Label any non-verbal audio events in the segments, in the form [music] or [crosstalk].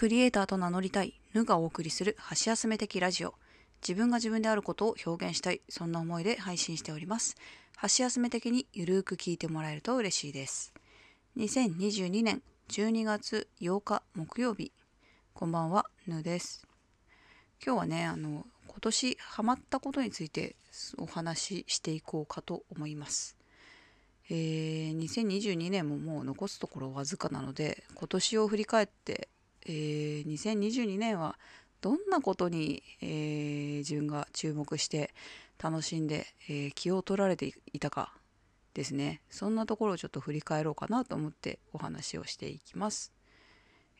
クリエイターと名乗りたい、ぬがお送りする箸休め的ラジオ。自分が自分であることを表現したい、そんな思いで配信しております。箸休め的にゆるーく聞いてもらえると嬉しいです。2022年12月8日木曜日。こんばんは、ぬです。今日はね、あの、今年ハマったことについてお話ししていこうかと思います。えー、2022年ももう残すところわずかなので今年を振り返って、えー、2022年はどんなことに、えー自分が注目して楽しんで、えー気を取られていたかですね。そんなところをちょっと振り返ろうかなと思ってお話をしていきます。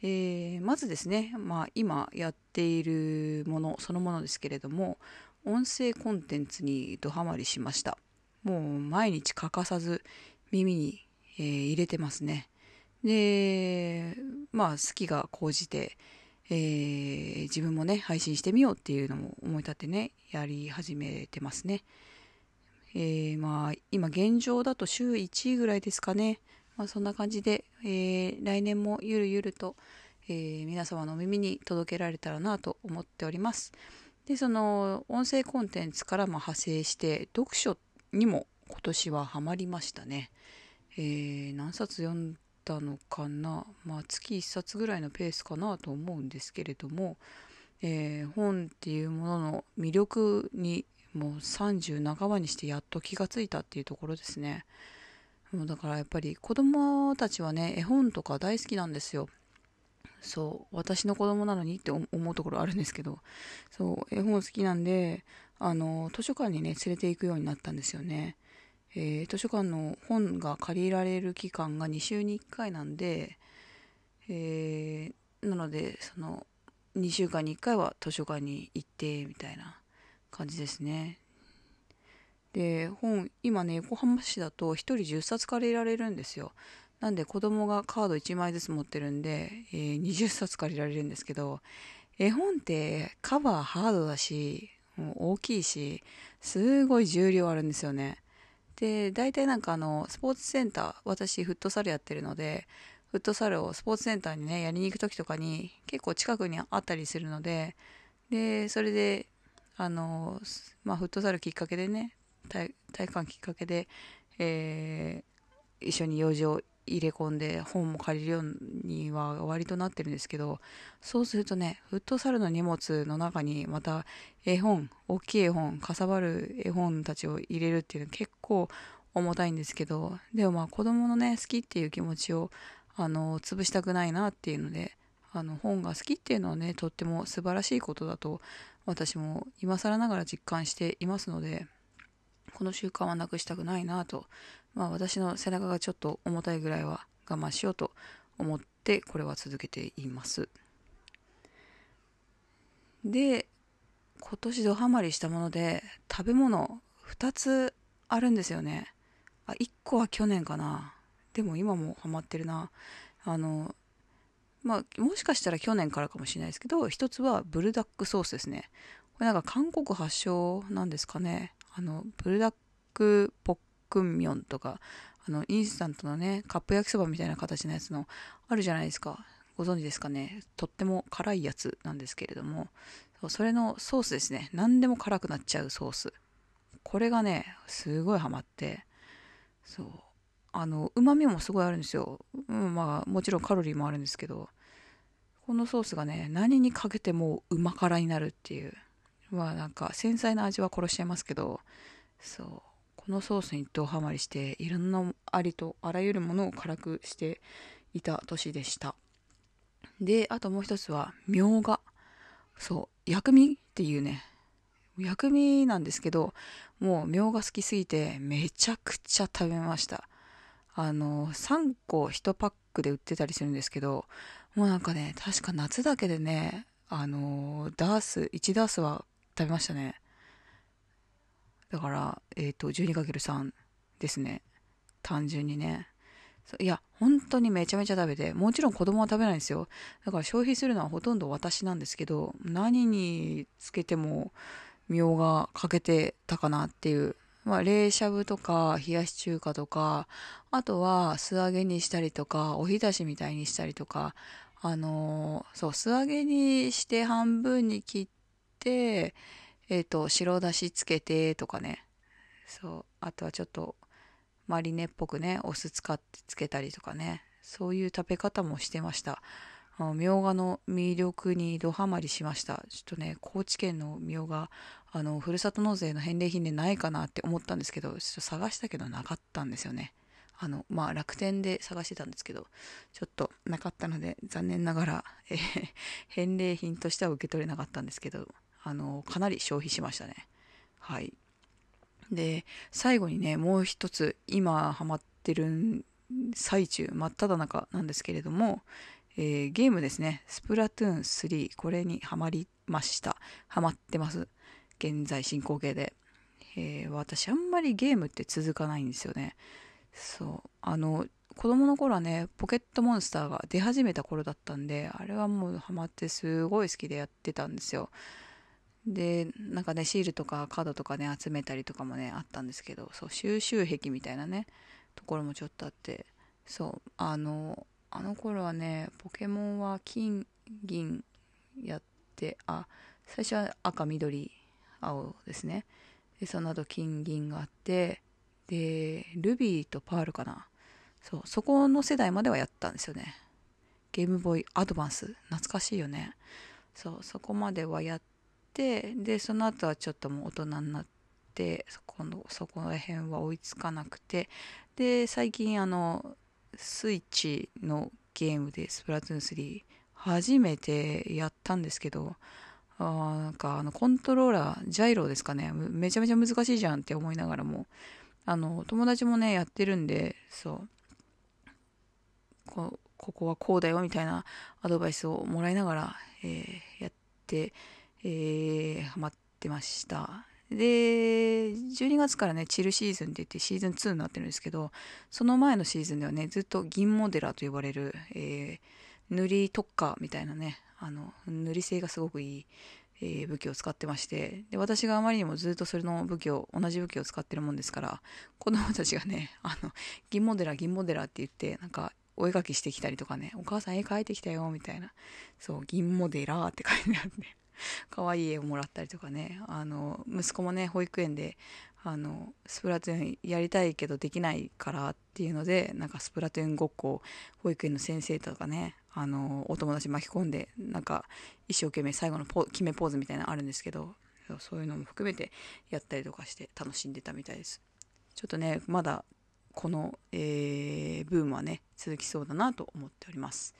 えーまずですね、まあ、今やっているものそのものですけれども音声コンテンツにドハマりしました。もう毎日欠かさず耳に、えー入れてますね。でまあ好きが高じて、えー自分もね配信してみようっていうのも思い立ってねやり始めてますね。えーまあ今現状だと週1ぐらいですかね、まあ、そんな感じで、えー来年もゆるゆると、えー皆様の耳に届けられたらなと思っております。でその音声コンテンツからも派生して読書にも今年はハマりましたね、えー何冊読んだのかな、まあ、月1冊ぐらいのペースかなと思うんですけれども、えー本っていうものの魅力にもう30半ばにしてやっと気がついたっていうところですね。もうだからやっぱり子供たちはね絵本とか大好きなんですよ。そう私の子供なのにって思うところあるんですけどそう絵本好きなんであの図書館にね連れて行くようになったんですよね、えー図書館の本が借りられる期間が2週に1回なんで、えーなのでその2週間に1回は図書館に行ってみたいな感じですね。で本今ね横浜市だと1人10冊借りられるんですよ。なんで子供がカード1枚ずつ持ってるんで、えー20冊借りられるんですけど絵本ってカバーハードだし大きいしすごい重量あるんですよね。で大体なんかあのスポーツセンター私フットサルやってるのでフットサルをスポーツセンターにねやりに行く時とかに結構近くにあったりするのででそれであの、まあ、フットサルきっかけでね体体育館きっかけで、えー一緒に用事を入れ込んで本も借りるようには割となってるんですけどそうするとねフットサルの荷物の中にまた絵本大きい絵本かさばる絵本たちを入れるっていうのは結構重たいんですけどでもまあ子供のね好きっていう気持ちをあの潰したくないなっていうのであの本が好きっていうのはねとっても素晴らしいことだと私も今更ながら実感していますのでこの習慣はなくしたくないなと。まあ私の背中がちょっと重たいぐらいは我慢しようと思ってこれは続けています。で今年ドハマりしたもので食べ物2つあるんですよね。あ1個は去年かな。でも今もハマってるな。あのまあもしかしたら去年からかもしれないですけど一つはブルダックソースですね。これなんか韓国発祥なんですかね。あのブルダックポックンミョンとかあのインスタントのねカップ焼きそばみたいな形のやつのあるじゃないですか。ご存知ですかね。とっても辛いやつなんですけれども。それのソースですね。何でも辛くなっちゃうソース。これがねすごいハマって。そう。あのうまみもすごいあるんですよ、うん、まあもちろんカロリーもあるんですけど。このソースがね何にかけてもうま辛になるっていう。まあなんか繊細な味は殺しちゃいますけどそうこのソースにドハマりしていろんなありとあらゆるものを辛くしていた年でした。であともう一つはみょうが。そう薬味っていうね薬味なんですけどもうみょうが好きすぎてめちゃくちゃ食べました。あの3個1パックで売ってたりするんですけどもうなんかね確か夏だけでねあのダース1ダースは食べましたね。だからえっ、と 12×3 ですね。単純にね。いや本当にめちゃめちゃ食べてもちろん子供は食べないんですよ。だから消費するのはほとんど私なんですけど何につけてもみょうがかけてたかなっていう。まあ冷しゃぶとか冷やし中華とかあとは素揚げにしたりとかおひたしみたいにしたりとかあのー、そう素揚げにして半分に切ってえっ、ー、と白だしつけてとかね。そう。あとはちょっとマリネっぽくねお酢使ってつけたりとかね。そういう食べ方もしてました。みょうがの魅力にドハマりしました。ちょっとね高知県のみょうがあのふるさと納税の返礼品でないかなって思ったんですけどちょっと探したけどなかったんですよね。あのまあ楽天で探してたんですけどちょっとなかったので残念ながら、えー、返礼品としては受け取れなかったんですけど。あのかなり消費しましたね。はい。で最後にねもう一つ今ハマってる最中真っ只中なんですけれども、えー、ゲームですね。スプラトゥーン3これにはまりました。ハマってます。現在進行形で、えー、私あんまりゲームって続かないんですよね。そう。あの子供の頃はねポケットモンスターが出始めた頃だったんであれはもうハマってすごい好きでやってたんですよ。でなんかねシールとかカードとかね集めたりとかもねあったんですけどそう収集癖みたいなねところもちょっとあってそうあのあの頃はねポケモンは金銀やってあ最初は赤緑青ですね。でその後金銀があってでルビーとパールかな。そうそこの世代まではやったんですよね。ゲームボーイアドバンス懐かしいよね。そうそこまではやってでその後はちょっともう大人になってそこのそこら辺は追いつかなくてで最近あのスイッチのゲームでスプラトゥーン3初めてやったんですけどあなんかあのコントローラージャイロですかね。めちゃめちゃ難しいじゃんって思いながらもあの友達もねやってるんでそう。こここはこうだよみたいなアドバイスをもらいながら、えー、やって、えー、ハマってました。で12月からねチルシーズンって言ってシーズン2になってるんですけどその前のシーズンではねずっと銀モデラーと呼ばれる、えー、塗り特化みたいなねあの塗り性がすごくいいえー、武器を使ってましてで私があまりにもずっとそれの武器を同じ武器を使ってるもんですから子供たちがねあの銀モデラ銀モデラって言ってなんかお絵描きしてきたりとかねお母さん絵描いてきたよみたいな。そう銀モデラーって書いてあるんで [laughs] 可愛い絵をもらったりとかね。あの息子もね保育園であのスプラトゥーンやりたいけどできないからっていうのでなんかスプラトゥーンごっこ保育園の先生とかねあのお友達巻き込んでなんか一生懸命最後のポ決めポーズみたいなのあるんですけどそういうのも含めてやったりとかして楽しんでたみたいです。ちょっとねまだこの、えー、ブームはね続きそうだなと思っております、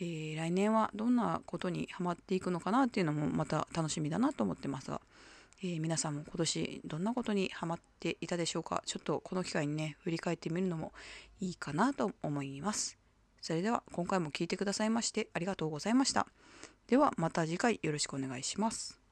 えー、来年はどんなことにハマっていくのかなっていうのもまた楽しみだなと思ってますがえー、皆さんも今年どんなことにハマっていたでしょうか？ちょっとこの機会にね振り返ってみるのもいいかなと思います。それでは今回も聴いてくださいましてありがとうございました。ではまた次回よろしくお願いします。